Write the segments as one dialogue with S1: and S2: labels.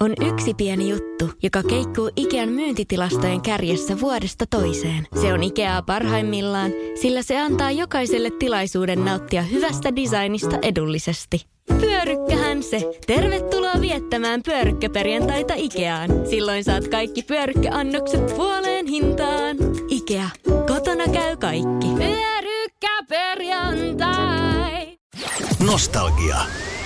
S1: on yksi pieni juttu, joka keikkuu Ikean myyntitilastojen kärjessä vuodesta toiseen. Se on Ikeaa parhaimmillaan, sillä se antaa jokaiselle tilaisuuden nauttia hyvästä designista edullisesti. Pyörykkähän se! Tervetuloa viettämään pyörykkäperjantaita Ikeaan. Silloin saat kaikki pyörykkäannokset puoleen hintaan. Ikea. Kotona käy kaikki. Pyörykkäperjantai!
S2: Nostalgia.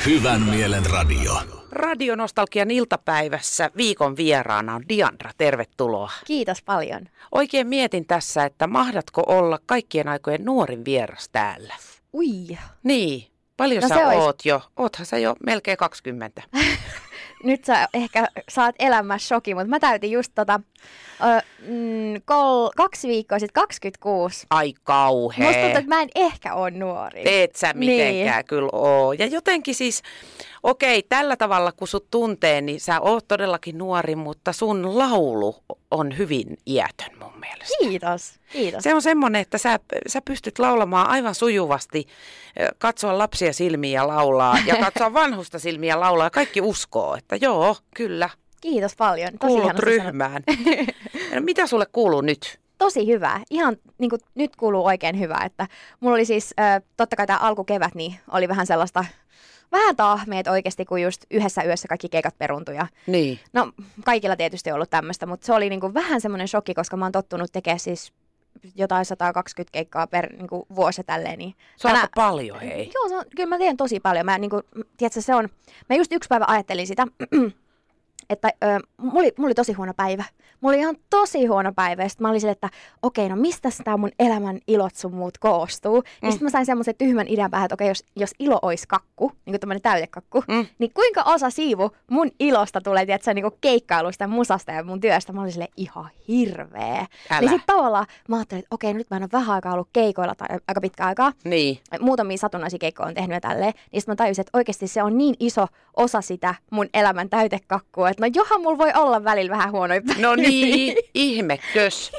S2: Hyvän mielen radio.
S3: Radionostalgian iltapäivässä viikon vieraana on Diandra. Tervetuloa.
S4: Kiitos paljon.
S3: Oikein mietin tässä, että mahdatko olla kaikkien aikojen nuorin vieras täällä?
S4: Ui.
S3: Niin. Paljon
S4: No
S3: sä
S4: ois-
S3: oot jo? Oothan sä jo melkein 20.
S4: Nyt sä ehkä saat elämää shoki, mutta mä täytin just tota, ö, mm, kol, kaksi viikkoa sitten 26.
S3: Ai kauhea.
S4: Musta tuntuu, että mä en ehkä ole nuori.
S3: Teet sä mitenkään
S4: Niin.
S3: kyllä oo. Ja jotenkin siis, okei, tällä tavalla kun sut tuntee, niin sä oot todellakin nuori, mutta sun laulu on hyvin iätön mun mielestä.
S4: Kiitos, kiitos.
S3: Se on semmoinen, että sä, sä pystyt laulamaan aivan sujuvasti, katsoa lapsia silmiä ja laulaa, ja katsoa vanhusta silmiä ja laulaa, ja kaikki uskoo, että joo, kyllä,
S4: Kiitos paljon. Tosi
S3: kuulut ryhmään. no, mitä sulle kuuluu nyt?
S4: Tosi hyvää. Ihan niin kuin, nyt kuuluu oikein hyvää. Että mulla oli siis, ö, totta kai tämä alkukevät, niin oli vähän sellaista, vähän tahmeet oikeasti, kun just yhdessä yössä kaikki keikat peruntuja.
S3: Niin.
S4: No, kaikilla tietysti on ollut tämmöistä, mutta se oli niinku vähän semmoinen shokki, koska mä oon tottunut tekemään siis jotain 120 keikkaa per niinku, vuosi ja tälleen. Niin
S3: Se on
S4: tänä-
S3: aika paljon, hei.
S4: Joo, se on, kyllä mä teen tosi paljon. Mä, niinku, tiedätkö, se on, mä just yksi päivä ajattelin sitä, että ö, mulla, oli, mulla oli tosi huono päivä. Mulla oli ihan tosi huono päivä. Ja sit mä olin sille, että okei, no mistä tämä mun elämän ilot sun muut koostuu? Mm. Ja sitten mä sain semmoisen tyhmän idean päähän, että okei, jos, jos ilo olisi kakku, niin kuin tämmöinen täytekakku,
S3: Mm.
S4: niin kuinka osa siivu mun ilosta tulee, tiedätkö, niin keikkailusta ja musasta ja mun työstä? Mä olin sille ihan hirveä.
S3: Älä.
S4: Niin sitten tavallaan mä ajattelin, että okei, nyt mä en ole vähän aikaa ollut keikoilla tai aika pitkä aikaa
S3: Niin.
S4: muutamia satunnaisia keikkoja on tehnyt ja tälleen, niin sitten mä tajusin, että oikeasti se on niin iso osa sitä mun elämän täytekakkua, että no johan mulla voi olla välillä vähän huonoja päiviä.
S3: No niin, ihmekös.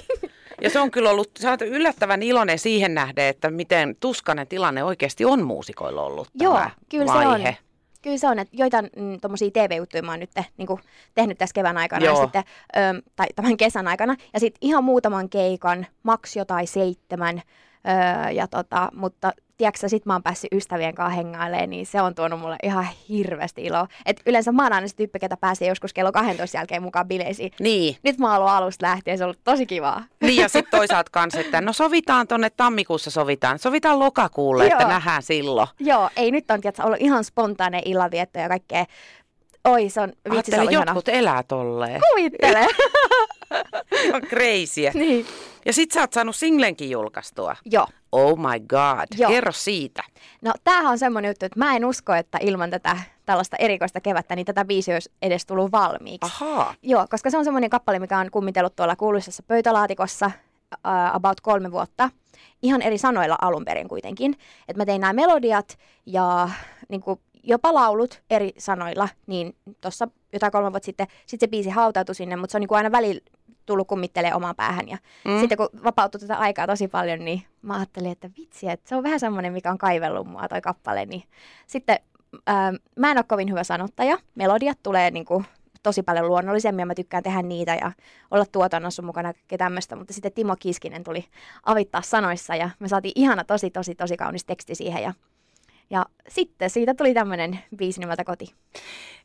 S3: Ja se on kyllä ollut, sä oot yllättävän iloinen siihen nähden, että miten tuskainen tilanne oikeasti on muusikoilla ollut
S4: Joo,
S3: tämä
S4: kyllä
S3: vaihe.
S4: se on. Kyllä se on, että joitain mm, tommosia TV-juttuja mä oon nyt niin kuin, tehnyt tässä kevään aikana
S3: Joo.
S4: ja sitten, ö, tai tämän kesän aikana. Ja sitten ihan muutaman keikan, maks jotain seitsemän, ö, ja tota, mutta tiedätkö sit mä oon päässyt ystävien kanssa hengailemaan, niin se on tuonut mulle ihan hirveästi iloa. Et yleensä mä oon aina se tyyppi, ketä pääsee joskus kello 12 jälkeen mukaan bileisiin.
S3: Niin.
S4: Nyt mä oon ollut alusta lähtien, se on ollut tosi kivaa.
S3: Niin ja sitten toisaalta kanssa, että no sovitaan tonne tammikuussa sovitaan, sovitaan lokakuulle, että
S4: Joo.
S3: nähdään silloin.
S4: Joo, ei nyt on tiedätkö, ollut ihan spontaane illanvietto ja kaikkea. Oi, se on, vitsi, se on ihana.
S3: jotkut elää tolleen.
S4: Kuvittele.
S3: Ihan crazyä.
S4: niin.
S3: Ja sit sä oot saanut singlenkin julkaistua.
S4: Joo.
S3: Oh my god.
S4: Joo.
S3: Kerro siitä.
S4: No tämähän on semmoinen juttu, että mä en usko, että ilman tätä tällaista erikoista kevättä, niin tätä biisiä olisi edes tullut valmiiksi.
S3: Ahaa.
S4: Joo, koska se on semmoinen kappale, mikä on kummitellut tuolla kuuluisessa pöytälaatikossa uh, about kolme vuotta. Ihan eri sanoilla alun perin kuitenkin. Että mä tein nämä melodiat ja niin kuin, jopa laulut eri sanoilla, niin tuossa jotain kolme vuotta sitten, sitten se biisi hautautui sinne, mutta se on niin kuin aina välillä tullut kummittelee omaan päähän. Ja
S3: Mm.
S4: sitten kun vapautui tätä aikaa tosi paljon, niin mä ajattelin, että vitsi, että se on vähän semmoinen, mikä on kaivellut mua toi kappale. Niin sitten ää, mä en ole kovin hyvä sanottaja. Melodiat tulee niin kuin, tosi paljon luonnollisemmin ja mä tykkään tehdä niitä ja olla tuotannossa mukana kaikkea tämmöistä. Mutta sitten Timo Kiskinen tuli avittaa sanoissa ja me saatiin ihana tosi, tosi, tosi kaunis teksti siihen. Ja, ja sitten siitä tuli tämmöinen biisi nimeltä Koti.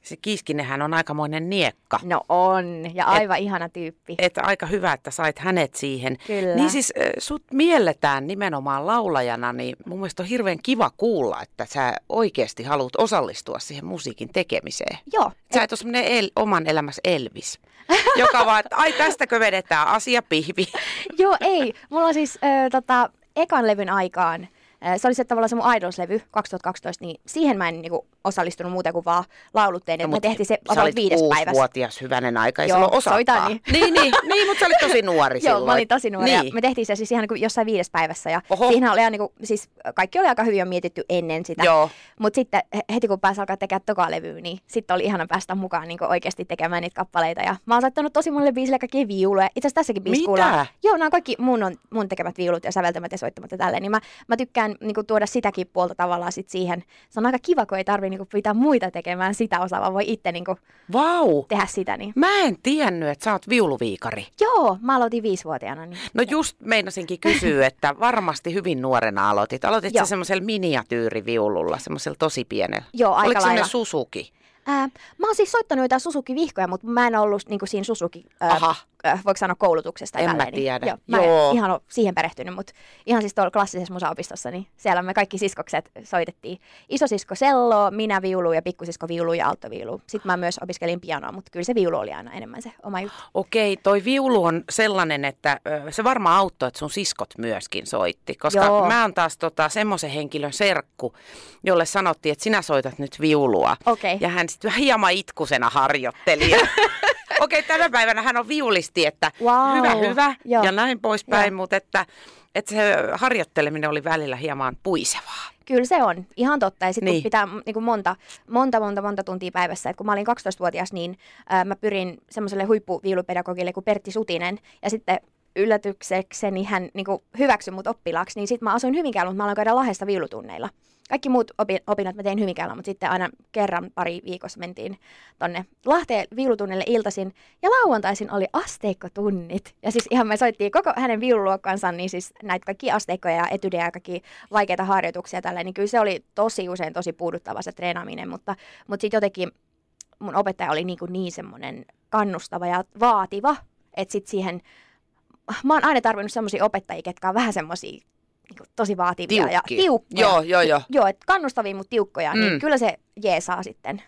S3: Se Kiiskinenhän on aikamoinen niekka.
S4: No on, ja aivan ihana tyyppi.
S3: Että aika hyvä, että sait hänet siihen.
S4: Kyllä.
S3: Niin siis sut mielletään nimenomaan laulajana, niin mun mielestä on hirveän kiva kuulla, että sä oikeasti haluat osallistua siihen musiikin tekemiseen.
S4: Joo,
S3: Sä et ole semmoinen el- oman elämässä Elvis, joka vaan, että ai tästäkö vedetään asia pihvi.
S4: Joo, ei. Mulla on siis äh, tota, ekan levyn aikaan, se oli se tavallaan se mun Idols-levy 2012, niin siihen mä en niinku, osallistunut muuten kuin vaan laulut tein. No, me tehtiin se
S3: sä olit
S4: viides päivässä.
S3: kuusivuotias hyvänen aika, ei
S4: Joo,
S3: osakaan.
S4: soitan niin.
S3: niin, niin, niin, mutta sä olit tosi nuori
S4: Joo,
S3: silloin.
S4: mä olin tosi nuori.
S3: Niin.
S4: Me tehtiin se siis ihan niin jossain viides päivässä. Ja
S3: Oho.
S4: siinä oli ihan niin kuin, siis kaikki oli aika hyvin jo mietitty ennen sitä.
S3: Joo.
S4: Mutta sitten he- heti kun pääsi alkaa tekemään toka levyä, niin sitten oli ihana päästä mukaan niin oikeasti tekemään niitä kappaleita. Ja mä oon soittanut tosi monelle biisille kaikkia viuluja. Itse asiassa tässäkin
S3: Mitä?
S4: kuullaan. Joo, nämä on kaikki mun, on, mun tekemät viulut ja säveltämät ja soittamat ja tälleen. Niin mä, mä tykkään niin kuin, tuoda sitäkin puolta tavallaan sit siihen. Se on aika kiva, kun ei tarvi niinku pitää muita tekemään sitä osaa, vaan voi itse niinku
S3: Vau!
S4: tehdä sitä. Niin.
S3: Mä en tiennyt, että sä oot viuluviikari.
S4: Joo, mä aloitin viisivuotiaana. Niin.
S3: No just meinasinkin kysyä, että varmasti hyvin nuorena aloitit. Aloitit sä semmoisella miniatyyriviululla, semmoisella tosi pienellä.
S4: Joo, aika
S3: Oliko
S4: lailla.
S3: Suzuki?
S4: Ää, mä oon siis soittanut jotain Suzuki-vihkoja, mutta mä en ollut niinku siinä Suzuki, ää,
S3: Aha.
S4: Voiko sanoa koulutuksesta.
S3: En mä
S4: tälleen,
S3: tiedä.
S4: Niin, joo, mä
S3: Joo.
S4: en ihan ole siihen perehtynyt, mutta ihan siis tuolla klassisessa musaopistossa, niin siellä me kaikki siskokset soitettiin. Isosisko sello, minä viulu ja pikkusisko viulu ja alttoviulu. Sitten mä myös opiskelin pianoa, mutta kyllä se viulu oli aina enemmän se oma juttu.
S3: Okei, toi viulu on sellainen, että se varmaan auttoi, että sun siskot myöskin soitti. Koska
S4: Joo.
S3: mä oon taas tota, semmoisen henkilön serkku, jolle sanottiin, että sinä soitat nyt viulua.
S4: Okei.
S3: Ja hän sitten hieman itkusena harjoitteli. Okei, tänä päivänä hän on viulisti, että
S4: Wow.
S3: hyvä, hyvä
S4: Joo.
S3: ja näin poispäin,
S4: Joo.
S3: mutta että, että se harjoitteleminen oli välillä hieman puisevaa.
S4: Kyllä se on, ihan totta. Ja sitten
S3: Niin.
S4: pitää niin kuin monta, monta, monta, monta tuntia päivässä. Et kun mä olin 12-vuotias, niin ää, mä pyrin semmoiselle huippuviulupedagogille kuin Pertti Sutinen. Ja sitten yllätyksekseni hän niin kuin hyväksyi mut oppilaaksi, niin sitten mä asuin Hyvinkäällä, mutta mä aloin käydä Lahdesta viulutunneilla. Kaikki muut opi- opinnot mä tein Hyvinkäällä, mutta sitten aina kerran pari viikossa mentiin tonne Lahteen viulutunnille iltaisin. Ja lauantaisin oli asteikkotunnit. Ja siis ihan me soittiin koko hänen viululuokkansa, niin siis näitä kaikki asteikkoja ja etydejä ja kaikki vaikeita harjoituksia tällä, niin kyllä se oli tosi usein tosi puuduttava se treenaaminen, mutta, mutta sitten jotenkin mun opettaja oli niin, kuin niin semmoinen kannustava ja vaativa, että sitten siihen, mä oon aina tarvinnut semmoisia opettajia, ketkä on vähän semmoisia niin tosi vaativia ja
S3: Tiukkia.
S4: tiukkoja.
S3: Joo, joo, joo.
S4: Joo, että kannustavia, mutta tiukkoja, mm.
S3: Mm.
S4: niin kyllä se jeesaa sitten.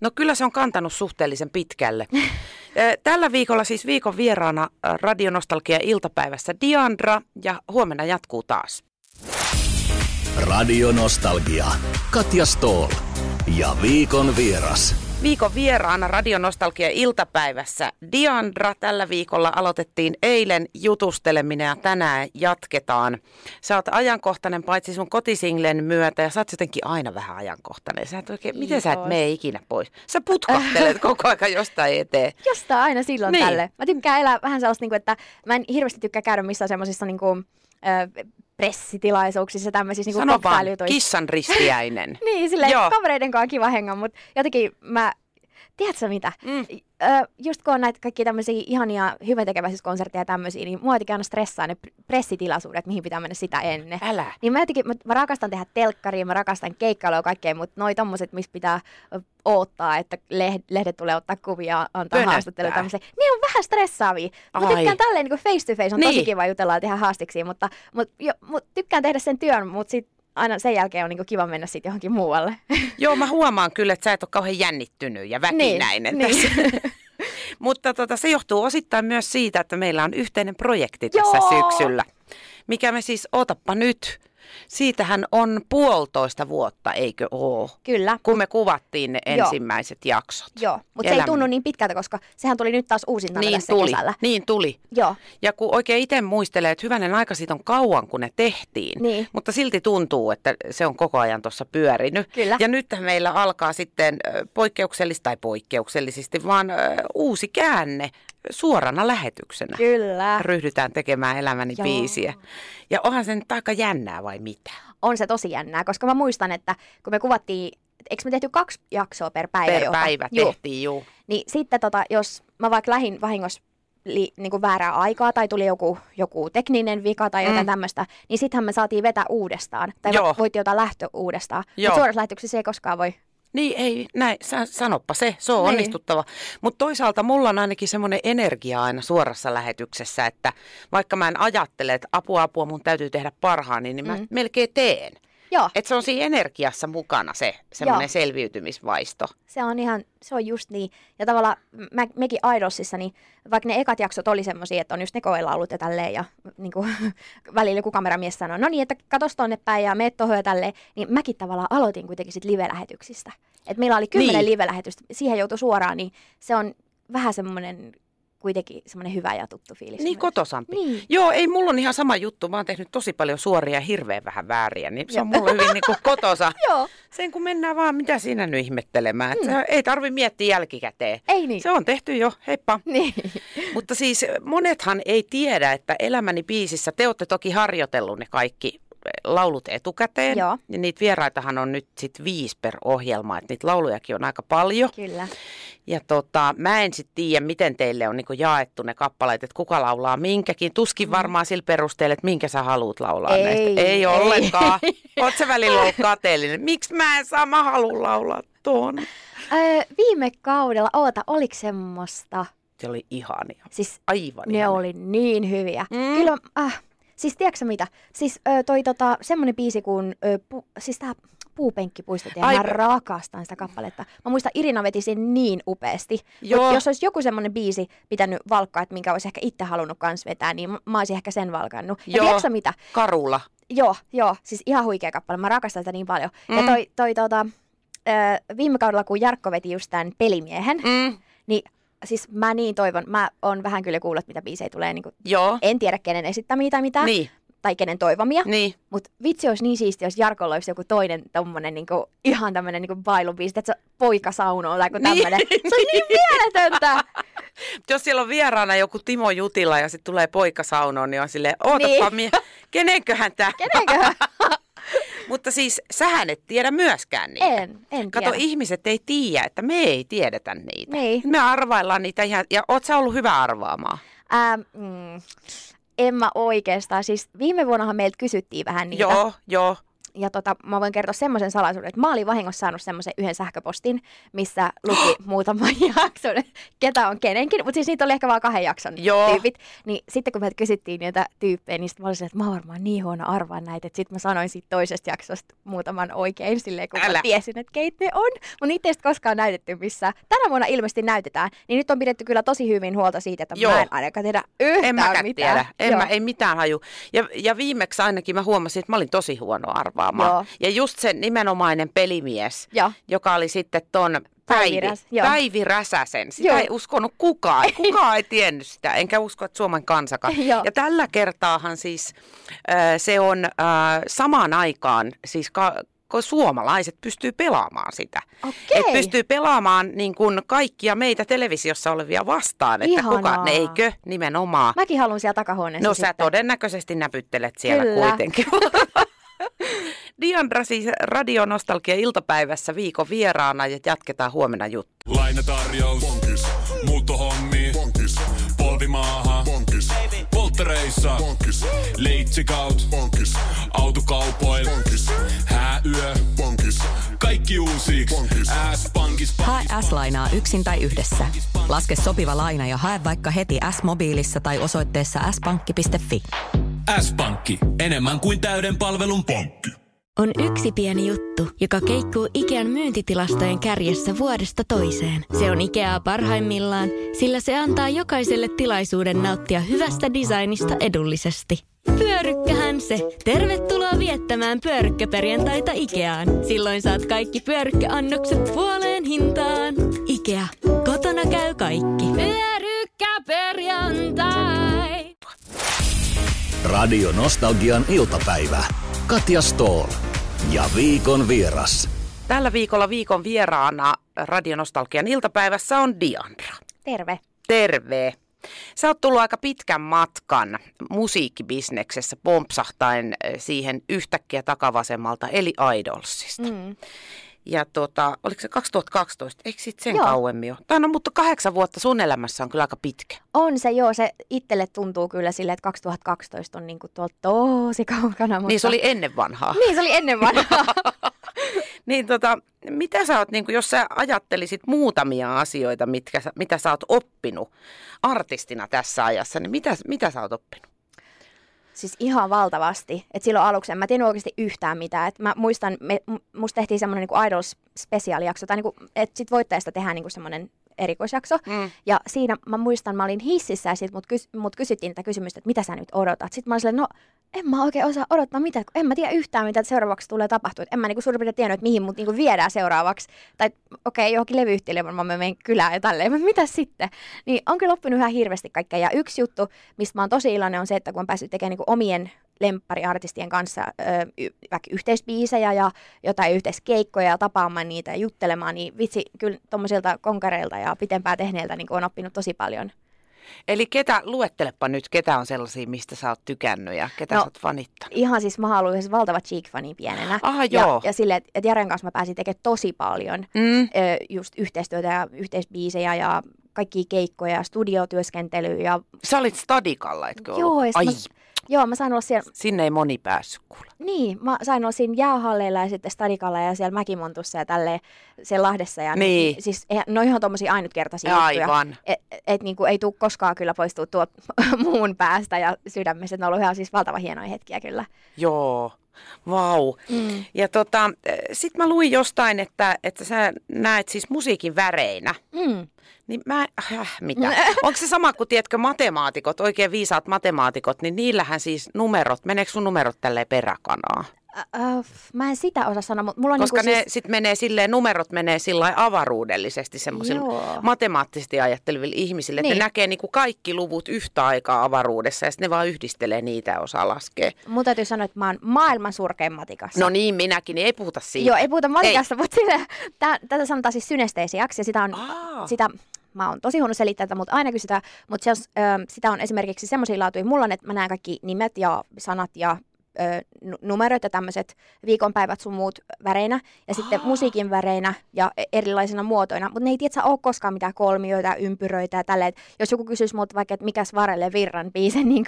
S3: No kyllä se on kantanut suhteellisen pitkälle. Tällä viikolla siis viikon vieraana Radionostalgia iltapäivässä Diandra ja huomenna jatkuu taas.
S2: Radio Nostalgia. Katja Stoll. Ja viikon vieras.
S3: Viikon vieraana Radionostalgia iltapäivässä Diandra. Tällä viikolla aloitettiin eilen jutusteleminen ja tänään jatketaan. Sä oot ajankohtainen paitsi sun kotisinglen myötä ja sä oot jotenkin aina vähän ajankohtainen. Sä et oikein, miten sä et mene ikinä pois? Sä putkahtelet koko ajan jostain eteen.
S4: Jostain aina silloin
S3: Niin.
S4: niin. tälle. Mä tykkään elää vähän sellaista, niin kuin, että mä en hirveästi tykkää käydä missään semmoisissa niin kuin, pressitilaisuuksissa, tämmöisissä niin
S3: Sano vaan, kissan ristiäinen.
S4: Niin, silleen
S3: Joo.
S4: kavereiden kanssa on kiva hengaa, mutta jotenkin mä, tiedätkö mitä?
S3: Mm.
S4: Ö, just kun on näitä kaikki tämmöisiä ihania hyväntekeväisyyskonsertteja ja tämmöisiä, niin mua jotenkin aina stressaa ne pr- pressitilaisuudet, mihin pitää mennä sitä ennen.
S3: Älä.
S4: Niin mä jotenkin, mä, mä rakastan tehdä telkkaria, mä rakastan keikkailua ja kaikkea, mutta noi tommoset, missä pitää ö, odottaa, että lehdet, lehdet tulee ottaa kuvia, antaa
S3: Pönöttää.
S4: haastatteluja tämmöisiä. Niin on vähän stressaavia. Mä tykkään tälleen niin face to face, on
S3: Niin.
S4: tosi kiva jutella ja tehdä haastiksi, mutta, mutta jo, mut tykkään tehdä sen työn, mutta sit aina sen jälkeen on niin kiva mennä sitten johonkin muualle.
S3: Joo, mä huomaan kyllä, että sä et ole kauhean jännittynyt ja väkinäinen
S4: Niin,
S3: tässä. Mutta tota, se johtuu osittain myös siitä, että meillä on yhteinen projekti tässä
S4: Joo.
S3: syksyllä. Mikä me siis, otappa nyt, siitähän on puolitoista vuotta, eikö oo?
S4: Kyllä.
S3: Kun me kuvattiin ne
S4: Joo.
S3: ensimmäiset jaksot.
S4: Joo, mutta se ei tunnu niin pitkältä, koska sehän tuli nyt taas uusintana
S3: Niin
S4: tässä
S3: tuli,
S4: kesällä.
S3: niin tuli.
S4: Joo,
S3: Ja kun oikein itse muistelee, että hyvänen aika siitä on kauan, kun ne tehtiin.
S4: Niin.
S3: Mutta silti tuntuu, että se on koko ajan tuossa pyörinyt.
S4: Kyllä.
S3: Ja nyt meillä alkaa sitten poikkeuksellisesti tai poikkeuksellisesti, vaan uusi käänne suorana lähetyksenä.
S4: kyllä.
S3: Ryhdytään tekemään elämäni
S4: Joo.
S3: biisiä. Ja onhan se nyt aika jännää vai mitä?
S4: On se tosi jännää, koska mä muistan, että kun me kuvattiin, eikö me tehty kaksi jaksoa per päivä
S3: Per päivä
S4: Juu.
S3: tehtiin, juu.
S4: Niin sitten tota, jos mä vaikka lähin vahingossa li, niin kuin väärää aikaa tai tuli joku, joku tekninen vika tai jotain
S3: Mm.
S4: mm. tämmöistä, niin sittenhän me saatiin vetää uudestaan. Tai
S3: Joo.
S4: Voitti jotain lähtö uudestaan. Mutta suorassa lähetyksessä ei koskaan voi.
S3: Niin ei, näin, sä, sanoppa se, se on
S4: Niin.
S3: onnistuttava. Mutta toisaalta mulla on ainakin semmoinen energia aina suorassa lähetyksessä, että vaikka mä en ajattele, että apua apua mun täytyy tehdä parhaani, niin mä
S4: Mm.
S3: melkein teen.
S4: Joo,
S3: Että se on siinä energiassa mukana se semmoinen
S4: Joo.
S3: selviytymisvaisto.
S4: se on ihan, se on just niin. Ja tavallaan mä, mekin Idolsissa, niin vaikka ne ekat jaksot oli semmoisia, että on just ne koelaulut ja tälleen, ja niin kuin, välillä joku kameramies sanoi, no niin, että katos tonne päin ja meet tohon ja tälleen, niin mäkin tavallaan aloitin kuitenkin sit live-lähetyksistä. Et meillä oli kymmenen
S3: niin.
S4: live-lähetystä, siihen joutui suoraan, niin se on vähän semmoinen kuitenkin semmoinen hyvä ja tuttu fiilis.
S3: Niin
S4: myös.
S3: kotosampi.
S4: Niin.
S3: Joo, ei mulla on ihan sama juttu. Mä oon tehnyt tosi paljon suoria ja hirveän vähän vääriä, niin se on mulla hyvin niin kuin kotosa.
S4: Joo,
S3: Sen kun mennään vaan, mitä siinä nyt ihmettelemään. Mm.
S4: Mm.
S3: Ei tarvi miettiä jälkikäteen.
S4: ei niin.
S3: Se on tehty jo, heippa.
S4: Niin.
S3: Mutta siis monethan ei tiedä, että Elämäni biisissä, te olette toki harjoitellut ne kaikki laulut etukäteen.
S4: Joo.
S3: Ja niitä vieraitahan on nyt sit viisi per ohjelma, että niitä laulujakin on aika paljon.
S4: Kyllä.
S3: Ja tota, mä en sitten tiedä, miten teille on niinku jaettu ne kappaleet, että kuka laulaa minkäkin. Tuskin varmaan sillä perusteella, että minkä sä haluat laulaa
S4: Mm. Ei,
S3: näistä. Ei,
S4: ei.
S3: ollenkaan. Oot sä välillä ollut kateellinen? Miksi mä en saa, mä haluan laulaa tuon?
S4: Öö, viime kaudella, oota, oliko semmoista?
S3: Se oli ihania.
S4: Siis
S3: Aivan
S4: ne
S3: ihania.
S4: oli niin hyviä.
S3: Mm.
S4: Kyllä, äh, siis tiedätkö mitä? Siis ö, toi tota, semmonen biisi kuin, ö, pu, siis tää puupenkki puistettiin,
S3: Ai-
S4: mä rakastan sitä kappaletta. Mä muistan, Irina veti sen niin upeasti.
S3: Joo.
S4: Jos olisi joku semmonen biisi pitänyt valkkaa, että minkä olisi ehkä itse halunnut kans vetää, niin mä- olisin ehkä sen valkannut. Ja
S3: Joo.
S4: tiedätkö sä mitä?
S3: Karula.
S4: Joo, joo, siis ihan huikea kappale. Mä rakastan sitä niin paljon. Mm. Ja toi, toi tota, ö, viime kaudella, kun Jarkko veti just tämän pelimiehen,
S3: Mm.
S4: niin siis mä niin toivon, mä oon vähän kyllä kuullut, mitä biisejä tulee, niin kuin,
S3: Joo.
S4: en tiedä kenen esittämiä tai mitään,
S3: Niin,
S4: tai kenen toivomia,
S3: niin.
S4: mutta vitsi olisi niin siistiä, jos Jarkolla olisi joku toinen tommonen niinku, ihan tämmönen niinku bailubiisi, että se poika saunoo tai joku
S3: Niin.
S4: Se on niin mieletöntä!
S3: Jos siellä on vieraana joku Timo Jutila ja sitten tulee poika saunoon, niin on silleen, ootapa
S4: Niin.
S3: niin. kenenköhän tämä?
S4: Kenenköhän?
S3: Mutta siis sähän et tiedä myöskään niitä.
S4: en, en
S3: Kato,
S4: tiedä.
S3: ihmiset ei tiedä, että me ei tiedetä niitä.
S4: Niin.
S3: Me arvaillaan niitä ihan, ja oot sä ollut hyvä arvaamaan?
S4: Ää, mm, en mä oikeastaan. Siis viime vuonnahan meiltä kysyttiin vähän niitä.
S3: Joo, joo.
S4: Ja tota, mä voin kertoa semmoisen salaisuuden, että mä olin vahingossa saanut semmoisen yhden sähköpostin, missä luki muutama jakson, ketä on kenenkin. Mutta siis niitä oli ehkä vaan kahden jakson
S3: Joo.
S4: tyypit. Niin sitten kun meiltä kysyttiin niitä tyyppejä, niin sitten mä olin silleen, että mä varmaan niin huono arvaa näitä. Että sitten mä sanoin siitä toisesta jaksosta muutaman oikein silleen, kun
S3: Älä.
S4: mä tiesin, että keitä ne on. Mutta niitä ei koskaan näytetty missään. Tänä vuonna ilmeisesti näytetään. Niin nyt on pidetty kyllä tosi hyvin huolta siitä, että
S3: Joo.
S4: mä en ainakaan tiedä yhtään
S3: En
S4: mitään.
S3: tiedä. En
S4: Joo.
S3: mä, ei mitään haju. Ja, ja viimeksi ainakin mä huomasin, että mä olin tosi huono arvaamaan.
S4: Joo.
S3: Ja just se nimenomainen pelimies,
S4: Joo.
S3: joka oli sitten ton
S4: Päivi
S3: Päivi. Päivi Räsäsen. Sitä
S4: Joo.
S3: ei uskonut kukaan. Kukaan ei tiennyt sitä, enkä usko, että Suomen kansakaan.
S4: Joo.
S3: Ja tällä kertaahan siis äh, se on äh, samaan aikaan, siis ka- kun suomalaiset pystyy pelaamaan sitä.
S4: Okei.
S3: Et pystyy pelaamaan niin kuin kaikkia meitä televisiossa olevia vastaan, että kuka,
S4: Ihanaa.
S3: ne eikö nimenomaan.
S4: Mäkin haluan siellä takahuoneessa
S3: No sä
S4: sitten.
S3: todennäköisesti näpyttelet siellä
S4: Kyllä.
S3: kuitenkin. Diandra siis Radio Nostalgia iltapäivässä viikon vieraana ja jatketaan huomenna juttu.
S5: Lainatarjous. Bonkis. Muuttohommi. Bonkis. Polvimaaha. Bonkis. Polttereissa. Bonkis. Leitsikaut. Bonkis. Autokaupoil. Bonkis. Hääyö. Bonkis. Kaikki uusi. S-pankis.
S6: Hae S-lainaa yksin tai yhdessä. Laske sopiva laina ja hae vaikka heti S-mobiilissa tai osoitteessa s-pankki.fi.
S5: S-pankki. Enemmän kuin täyden palvelun pankki.
S1: On yksi pieni juttu, joka keikkuu Ikean myyntitilastojen kärjessä vuodesta toiseen. Se on Ikeaa parhaimmillaan, sillä se antaa jokaiselle tilaisuuden nauttia hyvästä designista edullisesti. Pyörykkähän se! Tervetuloa viettämään pyörykkäperjantaita Ikeaan. Silloin saat kaikki pyörykkäannokset puoleen hintaan. Ikea. Kotona käy kaikki. Pyörykkäperjantai!
S2: Radio Nostalgian iltapäivä. Katja Stoll ja viikon vieras.
S3: Tällä viikolla viikon vieraana Radio Nostalgian iltapäivässä on Diandra.
S4: Terve.
S3: Terve! Sä oot tullut aika pitkän matkan musiikkibisneksessä pompsahtaen eh, siihen yhtäkkiä takavasemmalta, eli Idolsista.
S4: Mm.
S3: Ja tota, oliko se 2012? Eikö sit sen
S4: Joo.
S3: kauemmin jo? Tai no, mutta kahdeksan vuotta sun elämässä on kyllä aika pitkä.
S4: On se joo, se itselle tuntuu kyllä silleen, että 2012 on niinku tuolta tosi kaukana. Mutta...
S3: Niin se oli ennen vanhaa.
S4: Niin se oli ennen vanhaa.
S3: Niin tota, mitä sä oot, niin jos sä ajattelisit muutamia asioita, mitkä, mitä sä oot oppinut artistina tässä ajassa, niin mitä, mitä sä oot oppinut?
S4: Siis ihan valtavasti. Et silloin aluksi en mä tiennyt oikeasti yhtään mitään. Et mä muistan, me, musta tehtiin semmoinen niinku Idols spesiaalijakso, tai niinku, että sit voittajasta tehdään niinku semmoinen erikoisjakso.
S3: Mm.
S4: Ja siinä mä muistan, mä olin hississä ja sit mut, kys, mut kysyttiin tätä kysymystä, että mitä sä nyt odotat. Sitten mä olin silleen, no en mä oikein osaa odottaa mitään, kun en mä tiedä yhtään, mitä seuraavaksi tulee tapahtua. Et en mä niinku suurin piirtein tiennyt, että mihin mut niinku viedään seuraavaksi. Tai okei, okay, johonkin levyyhtiölle varmaan mä menen kylään ja tälleen, mutta mitä sitten? Niin on kyllä oppinut ihan hirveästi kaikkea. Ja yksi juttu, mistä mä oon tosi iloinen, on se, että kun on päässyt tekemään niinku omien lemppariartistien kanssa ö, vaikka yhteisbiisejä ja jotain yhteiskeikkoja ja tapaamaan niitä ja juttelemaan, niin vitsi, kyllä tommosilta konkareilta ja pitempään tehneiltä niin on oppinut tosi paljon.
S3: Eli ketä, luettelepa nyt, ketä on sellaisia, mistä sä oot tykännyt ja ketä
S4: No,
S3: sä oot fanittanut.
S4: Ihan siis mä haluan yhdessä valtava Cheek-fani pienenä.
S3: Ah,
S4: ja,
S3: joo.
S4: ja silleen, että et Jaren kanssa mä pääsin tekemään tosi paljon
S3: Mm.
S4: ö, just yhteistyötä ja yhteisbiisejä ja kaikkia keikkoja ja studiotyöskentelyä. Ja,
S3: Sä olit Stadikalla, etkö
S4: Joo,
S3: ollut?
S4: ja sit
S3: Ai,
S4: mä- joo, mä sain olla siellä,
S3: sinne ei moni päässyt kuule.
S4: niin, mä sain olla siinä jäähalleilla ja sitten Stadikalla ja siellä Mäkimontussa ja tälleen siellä Lahdessa. Ja
S3: Niin.
S4: Siis eihän- ne on ihan tommosia ainutkertaisia juttuja.
S3: Aivan.
S4: Et, et niinku ei tule koskaan kyllä poistua tuot muun päästä ja sydämestä. Ne on ollut ihan siis valtavan hienoja hetkiä kyllä.
S3: Joo, vau.
S4: Mm.
S3: Ja tota, sit mä luin jostain, että, että sä näet siis musiikin väreinä.
S4: Mm.
S3: Niin mä, äh, mitä? Onko se sama kuin, tiedätkö, matemaatikot, oikein viisaat matemaatikot, niin niillähän siis numerot, meneekö sun numerot tälleen peräkanaa?
S4: Äh, äh, mä en sitä osaa sanoa, mutta mulla on
S3: Koska
S4: niinku
S3: ne
S4: siis...
S3: sit menee silleen, numerot menee sillä avaruudellisesti semmoisille matemaattisesti ajatteleville ihmisille, että
S4: Niin.
S3: ne näkee niinku kaikki luvut yhtä aikaa avaruudessa ja sitten ne vaan yhdistelee niitä ja osaa laskea.
S4: Mun täytyy sanoa, että mä oon maailman surkein matikassa.
S3: No niin, minäkin, niin ei puhuta siitä.
S4: Joo, ei puhuta matikasta, mutta sille, tää, tätä sanotaan siis synesteesiaksi ja sitä on,
S3: Aa.
S4: sitä, mä oon tosi huono selittää tätä, mutta aina kun sitä, mutta se ö, sitä on esimerkiksi semmoisia laatuja, mulla on, että mä näen kaikki nimet ja sanat ja ö, nu- numerot ja tämmöiset viikonpäivät sun muut väreinä ja sitten musiikin väreinä ja e- erilaisina muotoina, mutta ne ei tiedä, ole koskaan mitään kolmioita ympyröitä ja tälleen, jos joku kysyisi multa vaikka, että mikäs Varelle Virran biisin niin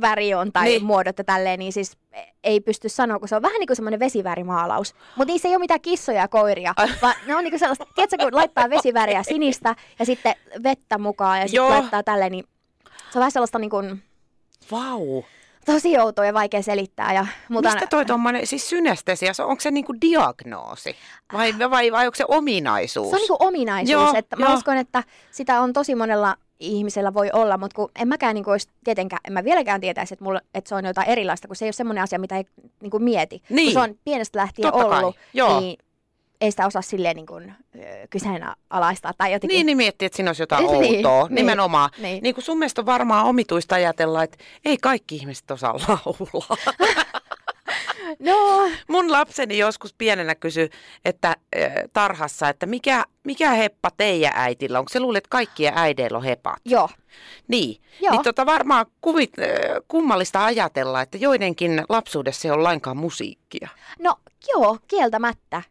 S4: väri on tai
S3: Niin.
S4: muodot ja tälleen, niin siis ei pysty sanoa, kun se on vähän niin kuin semmoinen vesivärimaalaus. Mutta niissä ei ole mitään kissoja ja koiria, vaan ne on niin kuin sellaista, tiedätkö, kun laittaa vesiväriä sinistä ja sitten vettä mukaan ja sitten laittaa tälleen, niin se on vähän sellaista niin kuin,
S3: Vau.
S4: Tosi outoa ja vaikea selittää. Ja, mutta
S3: Mistä toi tuommoinen, siis synestesia, onko se niinku diagnoosi vai, vai, vai onko se ominaisuus?
S4: Se on niinku ominaisuus,
S3: Joo,
S4: joo, että mä
S3: joo.
S4: uskon, että sitä on tosi monella ihmisellä voi olla, mutta kun en mäkään niinku olisi tietenkään, en mä vieläkään tietäisi, että, mulla, että se on jotain erilaista, kun se ei ole semmoinen asia, mitä ei niinku mieti.
S3: Niin.
S4: Kun se on pienestä lähtien
S3: Totta kai,
S4: ollut,
S3: joo.
S4: niin ei sitä osaa silleen niin kuin, kyseenalaistaa tai jotenkin.
S3: Niin, niin miettii, että siinä olisi jotain
S4: Niin,
S3: outoa,
S4: niin,
S3: nimenomaan.
S4: niin.
S3: Niin kuin sun mielestä on varmaan omituista ajatella, että ei kaikki ihmiset osaa laulaa.
S4: No,
S3: Mun lapseni joskus pienenä kysyi, että äh, tarhassa, että mikä, mikä heppa teidän äitillä on? Onko se luulet, että kaikkien äideillä on hepat?
S4: joo.
S3: Niin.
S4: Joo.
S3: Niin tota varmaan kuvit, äh, kummallista ajatella, että joidenkin lapsuudessa ei ole lainkaan musiikkia.
S4: No, joo, kieltämättä.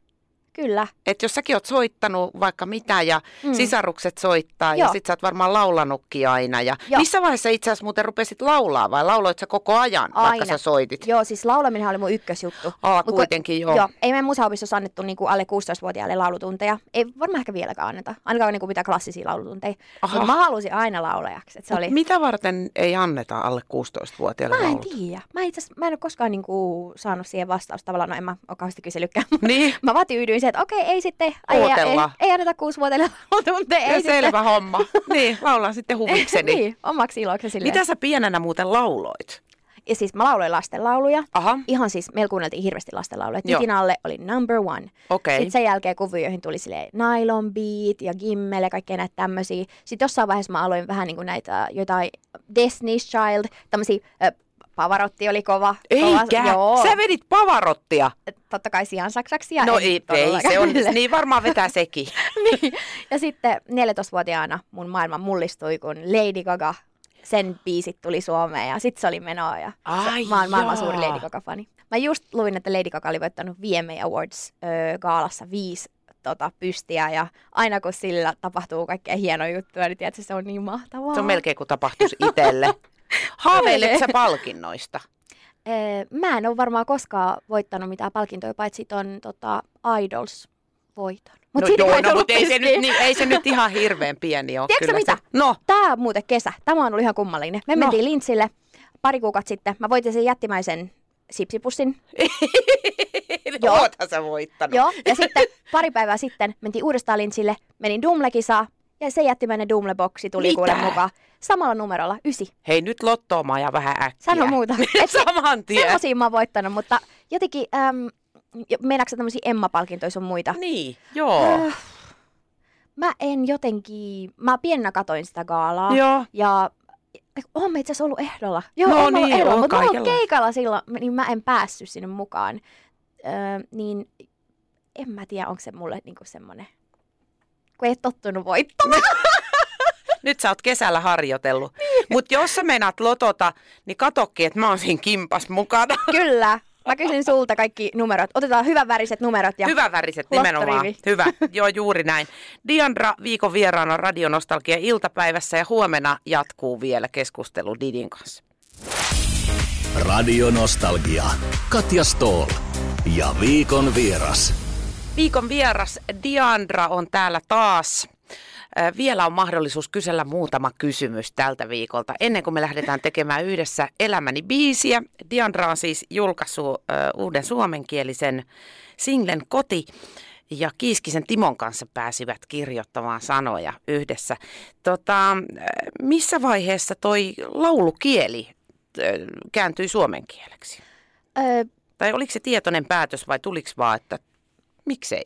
S4: Kyllä.
S3: Että jos säkin oot soittanut vaikka mitä ja mm. Sisarukset soittaa ja
S4: Joo.
S3: sit sä oot varmaan laulanutkin aina. Ja
S4: Joo.
S3: missä vaiheessa itse asiassa muuten rupesit laulaa vai lauloit sä koko ajan, vaikka
S4: Aina.
S3: sä soitit?
S4: Joo, siis laulaminen oli mun ykkösjuttu.
S3: Aa,
S4: Mut kun-
S3: kuitenkin joo.
S4: Joo, ei meidän musaopistossa annettu niinku alle 16-vuotiaille laulutunteja. Ei varmaan ehkä vieläkään anneta. Ainakaan niinku mitään klassisia laulutunteja.
S3: Aha.
S4: Mutta mä halusin aina laulajaksi. Et se oli...
S3: Mitä varten ei anneta alle 16-vuotiaille
S4: Mä en tiedä. Mä, itse mä en ole koskaan niinku saanut siihen vastausta. Tavallaan, no en mä ole kauheasti kysellytkään.
S3: Niin,
S4: Mä vaan tyydyin siihen, että okei, ei sitten, ei, ei, ei, ei anneta kuusivuotiaille laulutunteja.
S3: ja
S4: Ei
S3: selvä
S4: sitten.
S3: homma. Niin, laulan sitten huvikseni.
S4: niin, omaksi iloksi silleen.
S3: Mitä sä pienenä muuten lauloit?
S4: Ja siis mä lauloin lastenlauluja.
S3: Aha,
S4: Ihan siis, meillä kuunneltiin hirveästi lastenlauluja.
S3: Joo.
S4: Titin alle oli number one.
S3: okei.
S4: Sitten sen jälkeen kuvioihin tuli sille Nylon Beat ja Gimmel ja kaikkea näitä tämmöisiä. Sitten jossain vaiheessa mä aloin vähän niin kuin näitä jotain Destiny's Child, tämmöisiä, äh, Pavarotti oli kova.
S3: Eikä,
S4: Kova, joo,
S3: sä vedit pavarottia.
S4: totta kai sian saksaksi. Ja
S3: no ei, ei, se on, niin varmaan vetää sekin.
S4: niin. Ja sitten 14-vuotiaana mun maailma mullistui, kun Lady Gaga, sen biisit tuli Suomeen ja sitten se oli menoa ja
S3: Ai
S4: se, mä oon maailman suuri Lady Gaga-fani. Mä just luin, että Lady Gaga oli voittanut VMA Awards öö, gaalassa viisi tota, pystiä ja aina kun sillä tapahtuu kaikkea hienoja juttuja, niin tiedätkö, se on niin mahtavaa.
S3: Se on melkein kuin tapahtuisi itselle. Haaveilet sä palkinnoista?
S4: Mä en ole varmaan koskaan voittanut mitään palkintoja, paitsi ton tota, Idols voiton. Mut
S3: no joo, no, mutta ei se, nyt, niin, ei se nyt ihan hirveän pieni ole.
S4: Tiedätkö mitä?
S3: Se. No,
S4: Tää muuten kesä. Tämä on ollut ihan kummallinen. Me
S3: No.
S4: mentiin Lintsille pari kuukautta sitten. Mä voitin sen jättimäisen sipsipussin. Joo.
S3: oothan sä voittanut.
S4: Joo. Ja sitten pari päivää sitten mentiin uudestaan Lintsille. Menin Dumle-kisaan. Ja se jättimäinen Dumle-boksi tuli
S3: Mitä?
S4: kuule mukaan. Samalla numerolla, ysi.
S3: Hei nyt lottoomaan ja vähän äkkiä.
S4: Sano muuta. Et
S3: Saman tien.
S4: Semmosia mä oon voittanut, mutta jotenkin, äm, meinaatko tämmöisiä Emma-palkintoja sun muita?
S3: Niin, joo.
S4: Äh, mä en jotenkin, mä pienenä katoin sitä gaalaa.
S3: Joo.
S4: Ja oon itse asiassa ollut ehdolla. Joo,
S3: No
S4: mä ollut
S3: niin,
S4: ehdolla, mutta mä oon ollut
S3: kaikella.
S4: keikalla silloin, niin mä en päässyt sinne mukaan. Öö, niin en mä tiedä, onko se mulle niinku semmonen, kun ei tottunut voittamaan.
S3: Nyt sä oot kesällä harjoitellut. Mutta jos sä meinaat lotota, niin katokki, että mä oon siinä kimpas mukana.
S4: Kyllä. Mä kysyn sulta kaikki numerot. Otetaan hyvän väriset numerot. Ja
S3: Hyvä väriset nimenomaan.
S4: lottorivi.
S3: Hyvä, joo juuri näin. Diandra viikon vieraana Radionostalgia iltapäivässä ja huomenna jatkuu vielä keskustelu Didin kanssa.
S2: Radio Nostalgia. Katja Stoll. Ja viikon vieras.
S3: Viikon vieras Diandra on täällä taas. Vielä on mahdollisuus kysellä muutama kysymys tältä viikolta ennen kuin me lähdetään tekemään yhdessä Elämäni biisiä. Diandra on siis julkaissut uuden suomenkielisen singlen Koti ja Kiiskisen Timon kanssa pääsivät kirjoittamaan sanoja yhdessä. Tota, missä vaiheessa toi laulukieli kääntyi suomen kieleksi?
S4: Öö,
S3: Tai oliko se tietoinen päätös vai tuliko vaan, että miksei?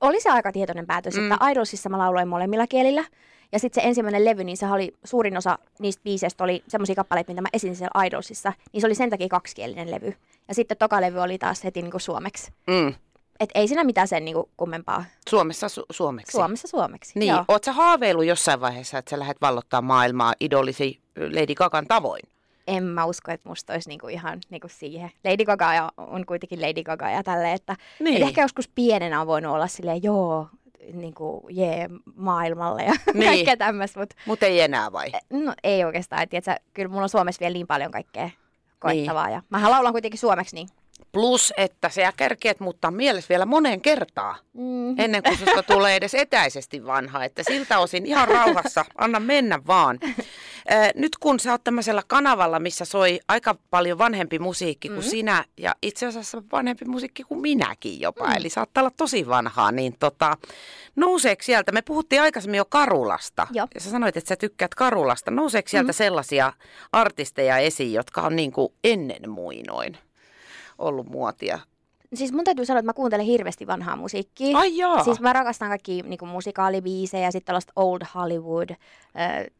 S4: oli se aika tietoinen päätös, mm. että Idolsissa mä lauloin molemmilla kielillä. Ja sitten se ensimmäinen levy, niin se oli suurin osa niistä biiseistä oli semmoisia kappaleita, mitä mä esitin siellä Idolsissa. Niin se oli sen takia kaksikielinen levy. Ja sitten toka levy oli taas heti niinku suomeksi.
S3: Mm.
S4: Et ei siinä mitään sen niinku kummempaa.
S3: Suomessa su- suomeksi.
S4: Suomessa suomeksi.
S3: Niin,
S4: Joo.
S3: oot sä haaveillut jossain vaiheessa, että sä lähdet vallottaa maailmaa idolisi Lady Gagan tavoin?
S4: En mä usko, että musta olisi niinku ihan niinku siihen. Lady Gaga ja- on kuitenkin Lady Gaga ja tälleen, että
S3: Niin.
S4: et ehkä joskus pienenä on voinut olla silleen, joo, niinku, jee, maailmalle ja
S3: Niin.
S4: niin. kaikkea tämmöistä, mutta
S3: Mutta ei enää vai?
S4: no ei oikeastaan. Et, tiiätsä, kyllä mulla on Suomessa vielä niin paljon kaikkea koettavaa. Ja mähän laulan kuitenkin suomeksi, niin
S3: Plus, että sä kerkeet muuttaa mielessä vielä moneen kertaan,
S4: mm,
S3: ennen kuin susta tulee edes etäisesti vanha. Että siltä osin ihan rauhassa, anna mennä vaan. Nyt kun sä oot tämmöisellä kanavalla, missä soi aika paljon vanhempi musiikki kuin
S4: Mm.
S3: sinä, ja itse asiassa vanhempi musiikki kuin minäkin jopa, eli saattaa olla tosi vanhaa, niin tota, nouseeko sieltä, me puhuttiin aikaisemmin jo Karulasta,
S4: Joo.
S3: ja sä sanoit, että sä tykkäät Karulasta, nouseeko sieltä
S4: Mm.
S3: sellaisia artisteja esiin, jotka on niin kuin ennen muinoin ollut muotia?
S4: siis mun täytyy sanoa, että mä kuuntelen hirveästi vanhaa musiikkia.
S3: Ai jaa.
S4: Siis mä rakastan kaikki niinku, musikaalibiisejä, sitten tällaista Old Hollywood, äh,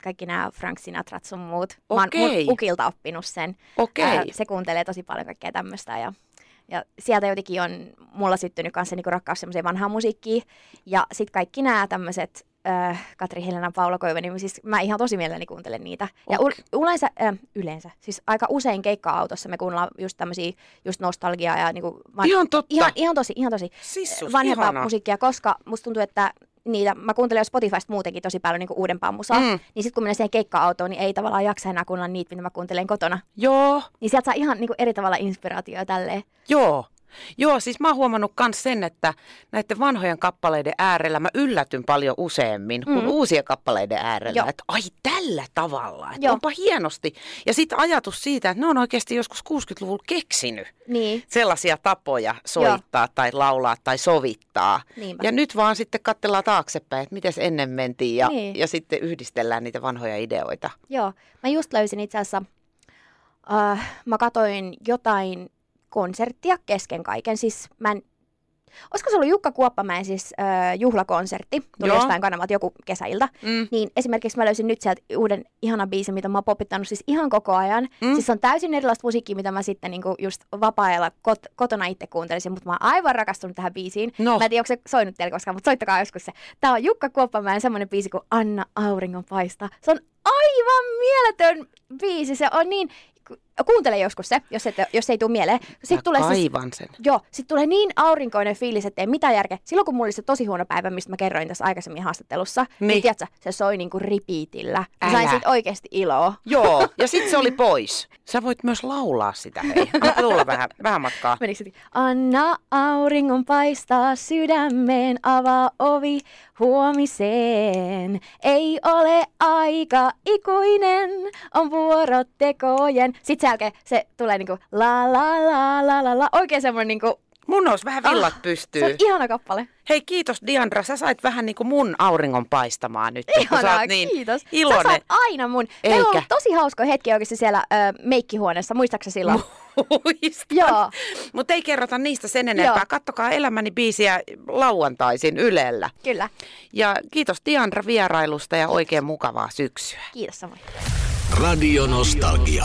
S4: kaikki nämä Frank Sinatrat sun muut. Mä oon ukilta oppinut sen.
S3: Okei.
S4: Ää, se kuuntelee tosi paljon kaikkea tämmöistä ja, ja sieltä jotenkin on mulla syttynyt kanssa niinku rakkaus semmoiseen vanhaan musiikkiin. Ja sitten kaikki nämä tämmöiset äh, Katri Helena, Paula Koivunen, niin siis mä ihan tosi mielelläni kuuntelen niitä. Ja
S3: Okei.
S4: u- yleensä, äh, yleensä, siis aika usein keikka-autossa me kuunnellaan just tämmöisiä just nostalgiaa ja niinku, van-
S3: Ihan totta.
S4: ihan, ihan tosi, ihan tosi
S3: Sissus,
S4: vanhempaa
S3: ihanaa.
S4: musiikkia, koska musta tuntuu, että niitä, mä kuuntelen jo Spotifysta muutenkin tosi paljon niin uudempaa musaa,
S3: Mm.
S4: niin sitten kun menee siihen keikka-autoon, niin ei tavallaan jaksa enää kuunnella niitä, mitä mä kuuntelen kotona.
S3: Joo,
S4: Niin sieltä saa ihan niin kuin eri tavalla inspiraatioa tälleen.
S3: joo. Joo, siis mä oon huomannut myös sen, että näiden vanhojen kappaleiden äärellä mä yllätyn paljon useammin kuin
S4: Mm.
S3: uusien kappaleiden äärellä.
S4: Joo.
S3: Että ai tällä tavalla, että
S4: Joo.
S3: onpa hienosti. Ja sitten ajatus siitä, että ne on oikeasti joskus 60-luvulla keksinyt
S4: Niin,
S3: sellaisia tapoja soittaa tai laulaa tai sovittaa.
S4: niinpä.
S3: Ja nyt vaan sitten katsellaan taaksepäin, että miten ennen mentiin ja,
S4: Niin.
S3: ja sitten yhdistellään niitä vanhoja ideoita.
S4: Joo, mä just löysin itse asiassa, äh, mä katoin jotain konserttia kesken kaiken, siis mä en, olisiko se ollut Jukka Kuoppamäen siis äh, juhlakonsertti, tuli
S3: Joo.
S4: jostain kanavalta joku kesäilta,
S3: Mm.
S4: niin esimerkiksi mä löysin nyt sieltä uuden ihanan biisin, mitä mä oon popittanut siis ihan koko ajan.
S3: Mm.
S4: Siis on täysin erilaista musiikkia, mitä mä sitten niinku just vapaa-ajalla kot- kotona itse kuuntelisin, mutta mä oon aivan rakastunut tähän biisiin.
S3: No.
S4: Mä en tiedä, onko se soinut teille koskaan, mutta soittakaa joskus se. Tää on Jukka Kuoppamäen semmonen biisi kuin Anna auringon paistaa. Se on aivan mieletön biisi, se on niin... ku- Kuuntele joskus se, jos, et, jos ei tule mieleen.
S3: Mä
S4: Sitten tulee siis
S3: kaivan sen.
S4: Joo, sitten tulee niin aurinkoinen fiilis, että ei mitään järkeä. Silloin kun mulla oli se tosi huono päivä, mistä mä kerroin tässä aikaisemmin haastattelussa, niin,
S3: Niin.
S4: tiedätkö, se soi niinku. Mä
S3: Älä.
S4: sain siitä oikeasti iloa.
S3: Joo, ja sitten se oli pois. Sä voit myös laulaa sitä, hei. Anna tulla vähän, vähän matkaa.
S4: Menikö? Anna auringon paistaa sydämeen, avaa ovi huomiseen. Ei ole aika ikuinen, on vuorot tekojen. Sitten sen jälkeen se tulee niinku la la la la la la. Oikein semmoinen niinku,
S3: Mun olisi vähän villat
S4: se on
S3: pystyy.
S4: ihana kappale.
S3: Hei, kiitos Diandra. Sä sait vähän niin kuin mun auringon paistamaan nyt. kun sä
S4: Ihanaa,
S3: oot niin
S4: kiitos. Sä
S3: Iloinen.
S4: saat aina mun. Meillä on
S3: Eikä.
S4: ollut tosi hauskoja hetkiä oikeasti siellä ö, meikkihuoneessa, muistaaksä silloin?
S3: Muistan.
S4: Joo.
S3: Mutta ei kerrota niistä sen enempää.
S4: Joo.
S3: Kattokaa Elämäni biisiä lauantaisin Ylellä.
S4: Kyllä.
S3: Ja kiitos Diandra vierailusta ja oikein mukavaa syksyä.
S4: Kiitos samoin.
S2: Radio Nostalgia.